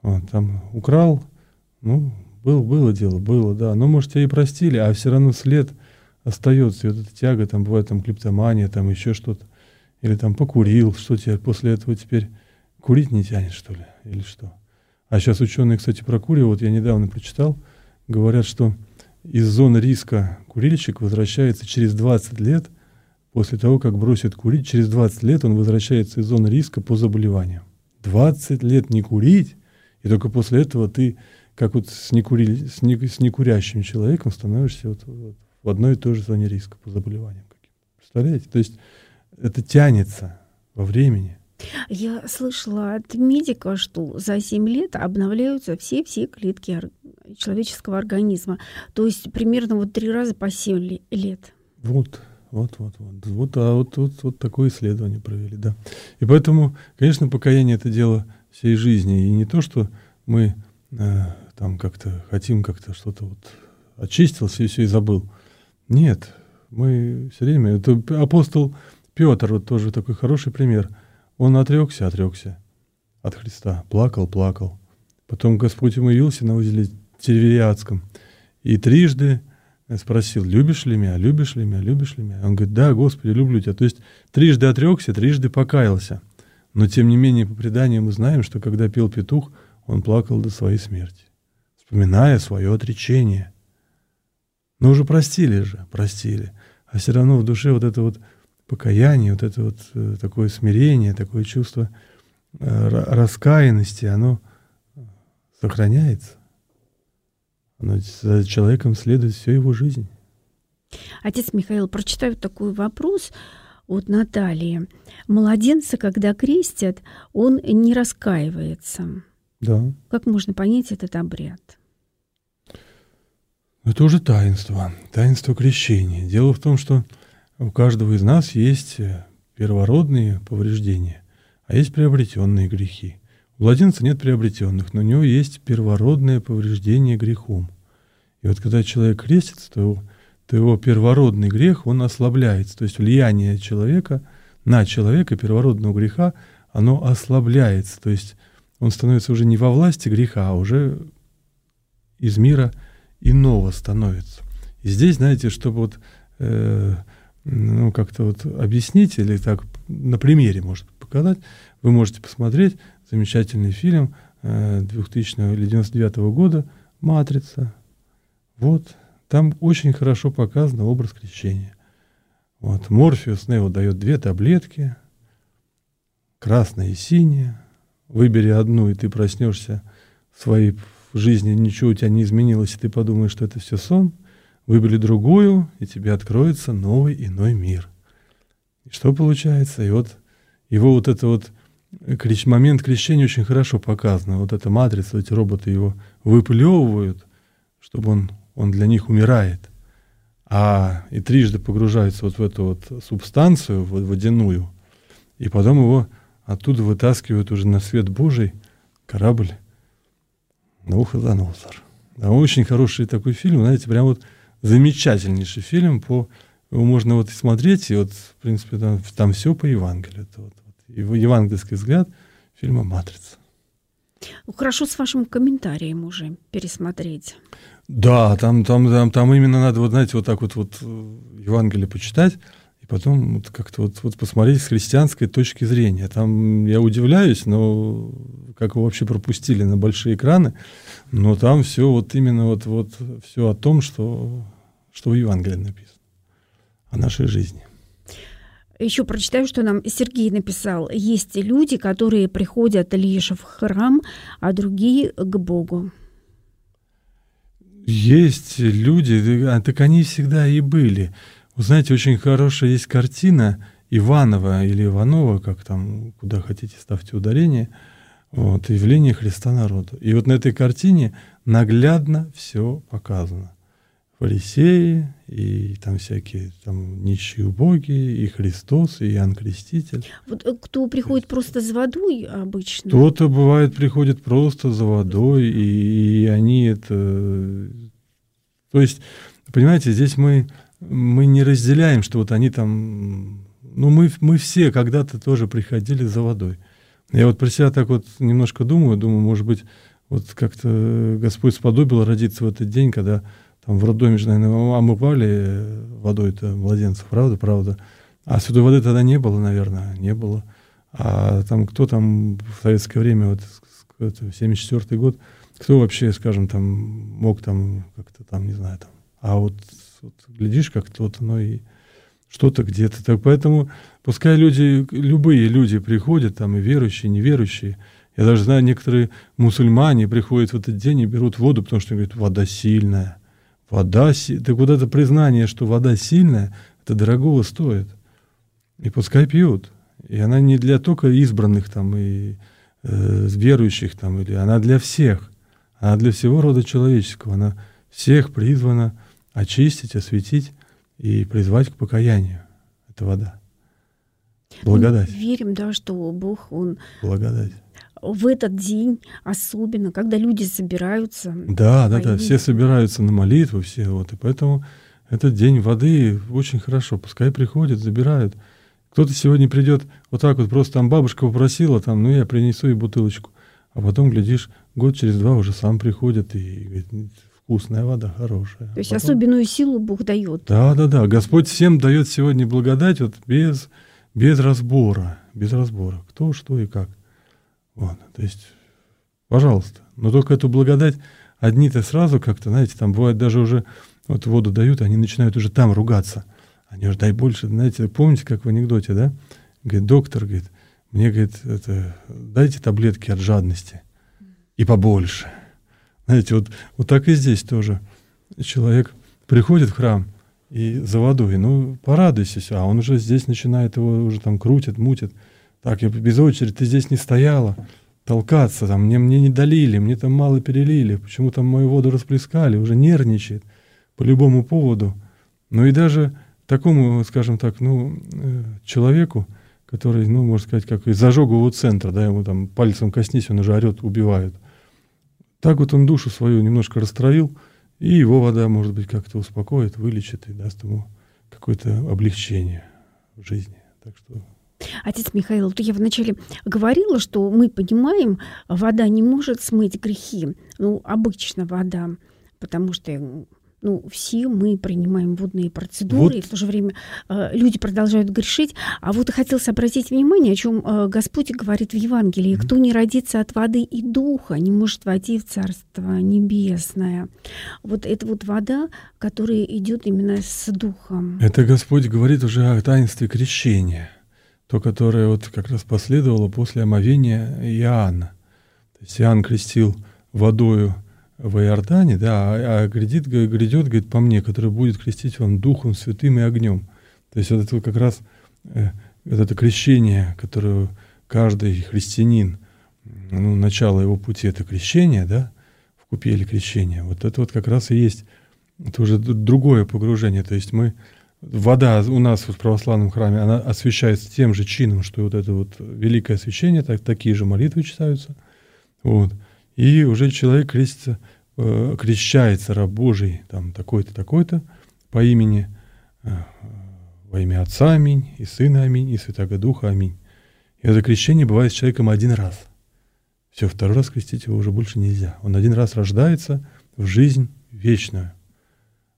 Вот, там украл, ну, был, было дело, было, да. Но, может, тебя и простили, а все равно след остается. И вот эта тяга, там бывает там клиптомания, там еще что-то. Или там покурил, что тебе после этого теперь курить не тянет, что ли, или что. А сейчас ученые, кстати, про курю, вот я недавно прочитал, говорят, что из зоны риска курильщик возвращается через 20 лет после того, как бросит курить, через 20 лет он возвращается из зоны риска по заболеваниям. 20 лет не курить, и только после этого ты, как вот с, некури, с, не, с некурящим человеком, становишься вот, вот в одной и той же зоне риска по заболеваниям. Представляете? То есть это тянется во времени. Я слышала от медика, что за 7 лет обновляются все-все клетки человеческого организма. То есть примерно вот три раза по 7 лет. Вот, вот, вот, вот. Вот, а вот, вот, вот такое исследование провели, да. И поэтому, конечно, покаяние это дело всей жизни. И не то, что мы э, там как-то хотим как-то что-то вот очистился и все и забыл. Нет, мы все время... Это апостол Петр, вот тоже такой хороший пример. Он отрекся, отрекся от Христа. Плакал, плакал. Потом Господь ему явился на узеле Тервериадском. И трижды спросил, любишь ли меня, любишь ли меня, любишь ли меня? Он говорит, да, Господи, люблю тебя. То есть трижды отрекся, трижды покаялся. Но тем не менее, по преданию мы знаем, что когда пел петух, он плакал до своей смерти, вспоминая свое отречение. Но уже простили же, простили. А все равно в душе вот это вот покаяние, вот это вот э, такое смирение, такое чувство э, раскаянности, оно сохраняется. Оно за человеком следует всю его жизнь. Отец Михаил, прочитаю такой вопрос от Натальи. Младенца, когда крестят, он не раскаивается. Да. Как можно понять этот обряд? Это уже таинство, таинство крещения. Дело в том, что у каждого из нас есть первородные повреждения, а есть приобретенные грехи. У младенца нет приобретенных, но у него есть первородное повреждение грехом. И вот когда человек крестится, то то его первородный грех, он ослабляется. То есть влияние человека на человека, первородного греха, оно ослабляется. То есть он становится уже не во власти греха, а уже из мира иного становится. И здесь, знаете, чтобы вот э, ну, как-то вот объяснить или так на примере, может, показать, вы можете посмотреть замечательный фильм э, 2000 или 99 года «Матрица». Вот, там очень хорошо показан образ крещения. Вот, Морфеус Нео дает две таблетки, красная и синяя. Выбери одну, и ты проснешься в своей жизни, ничего у тебя не изменилось, и ты подумаешь, что это все сон. Выбери другую, и тебе откроется новый иной мир. И что получается? И вот его вот это вот крещ... момент крещения очень хорошо показан. Вот эта матрица, эти роботы его выплевывают, чтобы он, он для них умирает. А и трижды погружаются вот в эту вот субстанцию вот водяную, и потом его оттуда вытаскивают уже на свет Божий корабль Навуходоносор. Да, очень хороший такой фильм, знаете, прям вот замечательнейший фильм по его можно вот смотреть, и вот, в принципе, там, там все по Евангелию. Это вот, вот, его евангельский взгляд фильма «Матрица». Ну, хорошо с вашим комментарием уже пересмотреть. Да, там, там, там, там именно надо, вот, знаете, вот так вот, вот э, Евангелие почитать, и потом вот как-то вот, вот посмотреть с христианской точки зрения. Там я удивляюсь, но как его вообще пропустили на большие экраны, но там все вот именно вот, вот все о том, что, что в Евангелии написано, о нашей жизни. Еще прочитаю, что нам Сергей написал. Есть люди, которые приходят лишь в храм, а другие к Богу. Есть люди, а так они всегда и были. Вы знаете, очень хорошая есть картина Иванова или Иванова, как там, куда хотите, ставьте ударение, вот, явление Христа народу. И вот на этой картине наглядно все показано. Фарисеи, и там всякие там нищие убогие, и Христос, и Иоанн Креститель. Вот э, кто приходит просто за водой обычно? Кто-то бывает приходит просто за водой, и, и они это... То есть, понимаете, здесь мы, мы не разделяем, что вот они там... Ну, мы, мы все когда-то тоже приходили за водой. Я вот про себя так вот немножко думаю, думаю, может быть, вот как-то Господь сподобил родиться в этот день, когда там в роддоме же, наверное, омывали водой-то младенцев, правда, правда. А святой воды тогда не было, наверное, не было. А там кто там в советское время, вот это 74 год, кто вообще, скажем, там мог там как-то там, не знаю, там. А вот, вот глядишь, как-то вот оно и что-то где-то. Так поэтому пускай люди, любые люди приходят, там и верующие, и неверующие. Я даже знаю, некоторые мусульмане приходят в этот день и берут воду, потому что говорят, вода сильная. Вода, вот это признание, что вода сильная, это дорогого стоит. И пускай пьют. И она не для только избранных там и э, верующих там, или она для всех. Она для всего рода человеческого. Она всех призвана очистить, осветить и призвать к покаянию. Это вода. Благодать. Мы верим, да, что Бог, Он Благодать. В этот день особенно, когда люди собираются. Да, да, да, все собираются на молитву, все вот, и поэтому этот день воды очень хорошо, пускай приходят, забирают. Кто-то сегодня придет вот так вот, просто там бабушка попросила, там, ну я принесу ей бутылочку. А потом, глядишь, год через два уже сам приходит и говорит, вкусная вода, хорошая. То есть а потом... особенную силу Бог дает. Да, да, да. Господь всем дает сегодня благодать вот без, без разбора. Без разбора. Кто, что и как. Вот. То есть, пожалуйста. Но только эту благодать одни-то сразу как-то, знаете, там бывает даже уже вот воду дают, они начинают уже там ругаться. Они уже дай больше, знаете, помните, как в анекдоте, да? Говорит, доктор, говорит, мне, говорит, это, дайте таблетки от жадности и побольше. Знаете, вот, вот так и здесь тоже. Человек приходит в храм и за водой, ну, порадуйся, а он уже здесь начинает его, уже там крутит, мутит. Так, я без очереди, ты здесь не стояла, толкаться, там, мне, мне не долили, мне там мало перелили, почему там мою воду расплескали, уже нервничает по любому поводу. Ну и даже такому, скажем так, ну, э, человеку, который, ну, можно сказать, как из зажогового центра, да, ему там пальцем коснись, он уже орет, убивают. Так вот он душу свою немножко растравил, и его вода, может быть, как-то успокоит, вылечит и даст ему какое-то облегчение в жизни. Так что Отец Михаил, вот я вначале говорила, что мы понимаем, вода не может смыть грехи. Ну, обычно вода, потому что ну, все мы принимаем водные процедуры, вот. и в то же время э, люди продолжают грешить. А вот хотелось обратить внимание, о чем э, Господь говорит в Евангелии. Кто не родится от воды и духа, не может войти в Царство Небесное. Вот это вот вода, которая идет именно с духом. Это Господь говорит уже о таинстве крещения, то, которое вот как раз последовало после омовения Иоанна. То есть Иоанн крестил водою в Иордане, да, а, а грядит, грядет, говорит, по мне, который будет крестить вам Духом Святым и огнем. То есть вот это как раз э, вот это крещение, которое каждый христианин, ну, начало его пути это крещение, да, в купеле крещения. Вот это вот как раз и есть, это уже другое погружение. То есть мы, вода у нас в православном храме, она освещается тем же чином, что вот это вот великое освящение, так, такие же молитвы читаются. Вот и уже человек крестится, э, крещается раб Божий, там такой-то, такой-то, по имени, э, во имя Отца Аминь, и Сына Аминь, и Святого Духа Аминь. И это крещение бывает с человеком один раз. Все, второй раз крестить его уже больше нельзя. Он один раз рождается в жизнь вечную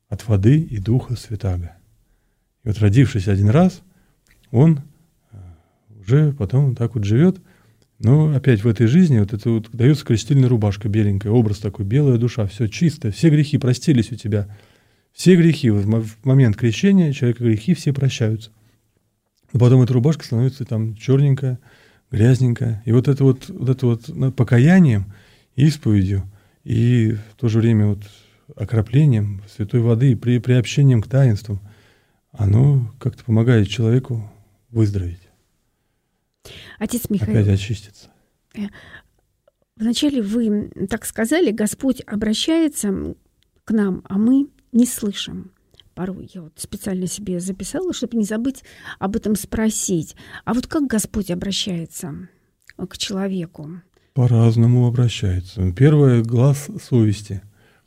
от воды и Духа Святаго. И вот родившись один раз, он э, уже потом так вот живет – но опять в этой жизни вот это вот дается крестильная рубашка беленькая, образ такой, белая душа, все чисто, все грехи простились у тебя. Все грехи, в момент крещения человека грехи все прощаются. Но потом эта рубашка становится там черненькая, грязненькая. И вот это вот, вот это вот покаянием, исповедью и в то же время вот окроплением святой воды, при приобщением к таинствам, оно как-то помогает человеку выздороветь. Отец Михаил. Опять очистится. Э, вначале вы так сказали, Господь обращается к нам, а мы не слышим. Порой я вот специально себе записала, чтобы не забыть об этом спросить. А вот как Господь обращается к человеку? По-разному обращается. Первое — глаз совести.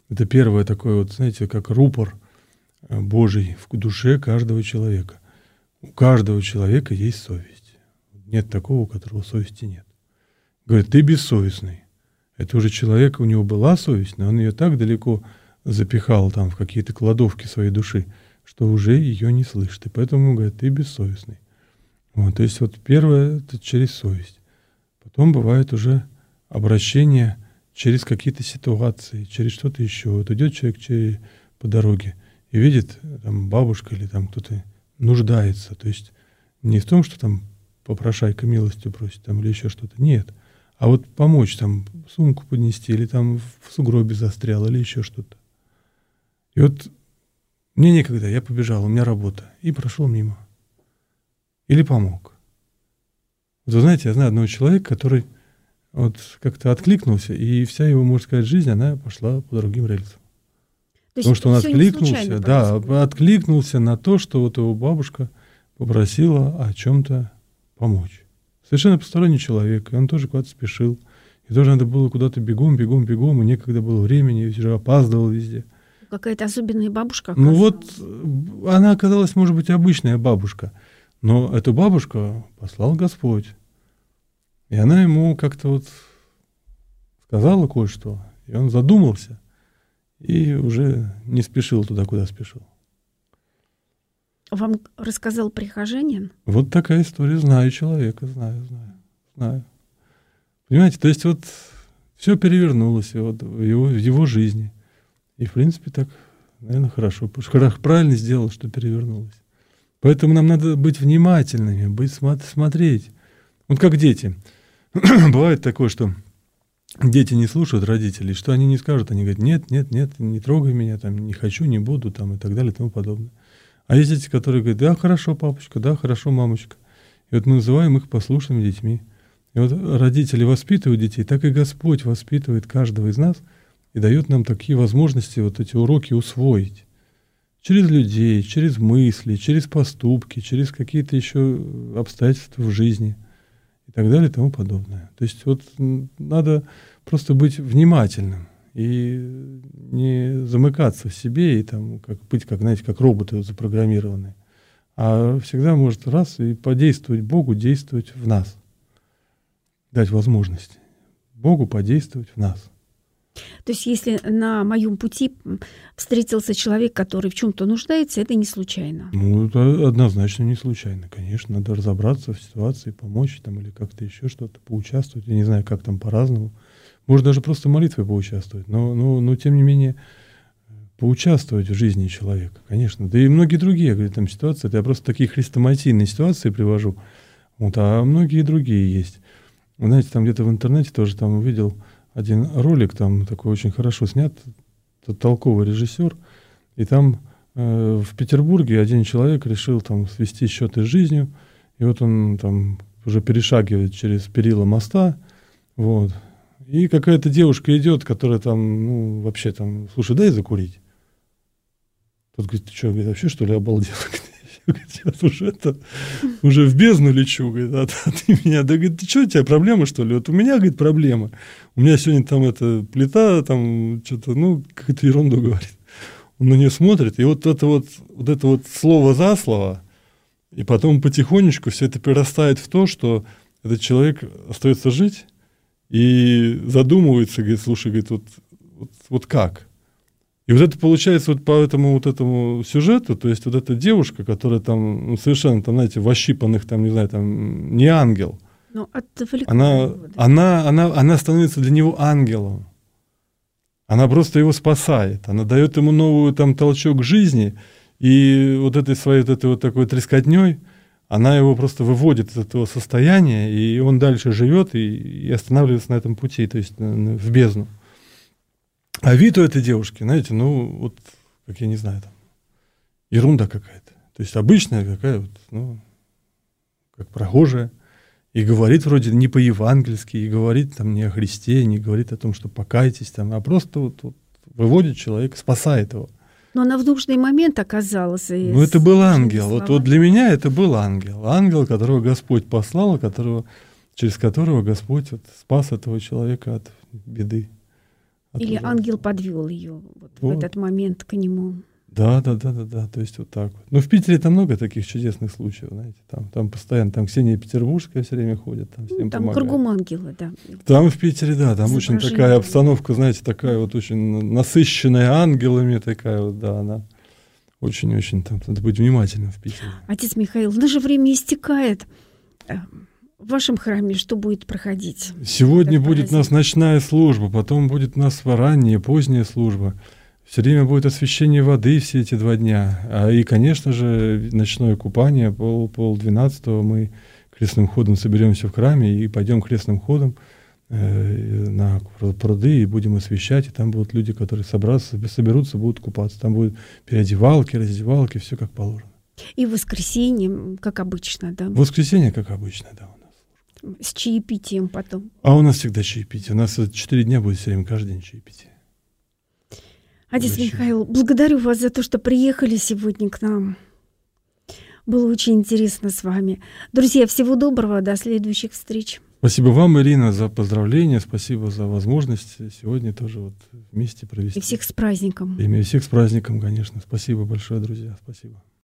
Это первое такое вот, знаете, как рупор э, Божий в душе каждого человека. У каждого человека есть совесть. Нет такого, у которого совести нет. Говорит, ты бессовестный. Это уже человек, у него была совесть, но он ее так далеко запихал там в какие-то кладовки своей души, что уже ее не слышит. И поэтому говорит, ты бессовестный. Вот, то есть вот первое это через совесть. Потом бывает уже обращение через какие-то ситуации, через что-то еще. Вот идет человек через, по дороге и видит, там бабушка или там кто-то нуждается. То есть не в том, что там попрошайка милостью просит там или еще что-то. Нет. А вот помочь там сумку поднести или там в сугробе застрял или еще что-то. И вот мне некогда, я побежал, у меня работа. И прошел мимо. Или помог. Вот вы знаете, я знаю одного человека, который вот как-то откликнулся, и вся его, можно сказать, жизнь, она пошла по другим рельсам. Потому что он откликнулся, да, откликнулся на то, что вот его бабушка попросила о чем-то помочь. Совершенно посторонний человек, и он тоже куда-то спешил. И тоже надо было куда-то бегом, бегом, бегом, и некогда было времени, и уже опаздывал везде. Какая-то особенная бабушка оказалась. Ну вот, она оказалась, может быть, обычная бабушка, но эту бабушку послал Господь. И она ему как-то вот сказала кое-что, и он задумался, и уже не спешил туда, куда спешил. Вам рассказал прихожанин? Вот такая история. Знаю человека, знаю, знаю, знаю. Понимаете, то есть вот все перевернулось вот в, его, в его жизни. И, в принципе, так, наверное, хорошо. Правильно сделал, что перевернулось. Поэтому нам надо быть внимательными, быть, смотреть. Вот как дети. Бывает такое, что дети не слушают родителей, что они не скажут, они говорят, нет, нет, нет, не трогай меня, там, не хочу, не буду, там, и так далее, и тому подобное. А есть дети, которые говорят, да, хорошо, папочка, да, хорошо, мамочка. И вот мы называем их послушными детьми. И вот родители воспитывают детей, так и Господь воспитывает каждого из нас и дает нам такие возможности вот эти уроки усвоить. Через людей, через мысли, через поступки, через какие-то еще обстоятельства в жизни так далее и тому подобное. То есть вот надо просто быть внимательным и не замыкаться в себе и там как быть, как, знаете, как роботы запрограммированные, а всегда может раз и подействовать Богу, действовать в нас, дать возможность Богу подействовать в нас. То есть, если на моем пути встретился человек, который в чем-то нуждается, это не случайно. Ну, это однозначно не случайно, конечно. Надо разобраться в ситуации, помочь там или как-то еще что-то, поучаствовать. Я не знаю, как там по-разному. Может, даже просто молитвой поучаствовать. Но, но, но тем не менее, поучаствовать в жизни человека, конечно. Да и многие другие, говорю, там ситуации, это я просто такие хрестоматийные ситуации привожу, вот, а многие другие есть. Вы знаете, там где-то в интернете тоже там увидел один ролик, там такой очень хорошо снят, толковый режиссер, и там э, в Петербурге один человек решил там свести счеты с жизнью, и вот он там уже перешагивает через перила моста, вот, и какая-то девушка идет, которая там, ну, вообще там, слушай, дай закурить. Тот говорит, ты что, вообще что ли обалдел? Сейчас уже это, уже в бездну лечу, говорит, а, а ты меня, да, говорит, ты что, у тебя проблема, что ли? Вот у меня, говорит, проблема. У меня сегодня там эта плита, там что-то, ну, какую-то ерунду говорит. Он на нее смотрит, и вот это вот, вот это вот слово за слово, и потом потихонечку все это перерастает в то, что этот человек остается жить, и задумывается, говорит, слушай, говорит, вот, вот, вот как? И вот это получается вот по этому вот этому сюжету, то есть вот эта девушка, которая там ну, совершенно там, знаете, в ощипанных там, не знаю, там, не ангел. Но она, она, она, она становится для него ангелом. Она просто его спасает. Она дает ему новую там толчок жизни. И вот этой своей вот этой вот такой трескотней – она его просто выводит из этого состояния, и он дальше живет и, и останавливается на этом пути, то есть в бездну. А вид у этой девушки, знаете, ну, вот, как я не знаю, там, ерунда какая-то. То есть обычная какая вот, ну, как прохожая, и говорит вроде не по-евангельски, и говорит там не о Христе, не говорит о том, что покайтесь там, а просто вот, вот выводит человека, спасает его. Но она в нужный момент оказалась. Ну, это был ангел. Вот, вот для меня это был ангел. Ангел, которого Господь послал, которого, через которого Господь вот, спас этого человека от беды. Или ангел подвел ее вот, вот. в этот момент к нему. Да, да, да, да, да, то есть вот так вот. Ну, в Питере там много таких чудесных случаев, знаете, там, там постоянно, там Ксения Петербургская все время ходит, там всем ну, Там помогает. кругом ангелы, да. Там в Питере, да, там очень такая обстановка, знаете, такая вот очень насыщенная ангелами такая вот, да, она очень-очень там, надо быть внимательным в Питере. Отец Михаил, наше время истекает. В вашем храме что будет проходить? Сегодня будет у нас ночная служба, потом будет у нас ранняя, поздняя служба. Все время будет освещение воды все эти два дня. А, и, конечно же, ночное купание, пол, пол двенадцатого мы крестным ходом соберемся в храме и пойдем крестным ходом э, на пруды и будем освещать. И там будут люди, которые собраться, соберутся, будут купаться. Там будут переодевалки, раздевалки, все как положено. И в воскресенье, как обычно, да? В воскресенье, как обычно, да. С чаепитием потом. А у нас всегда чаепитие. У нас четыре дня будет все время каждый день чаепитие. Отец Зачем? Михаил, благодарю вас за то, что приехали сегодня к нам. Было очень интересно с вами. Друзья, всего доброго, до следующих встреч. Спасибо вам, Ирина, за поздравления, спасибо за возможность сегодня тоже вот вместе провести. И всех с праздником. И всех с праздником, конечно. Спасибо большое, друзья, спасибо.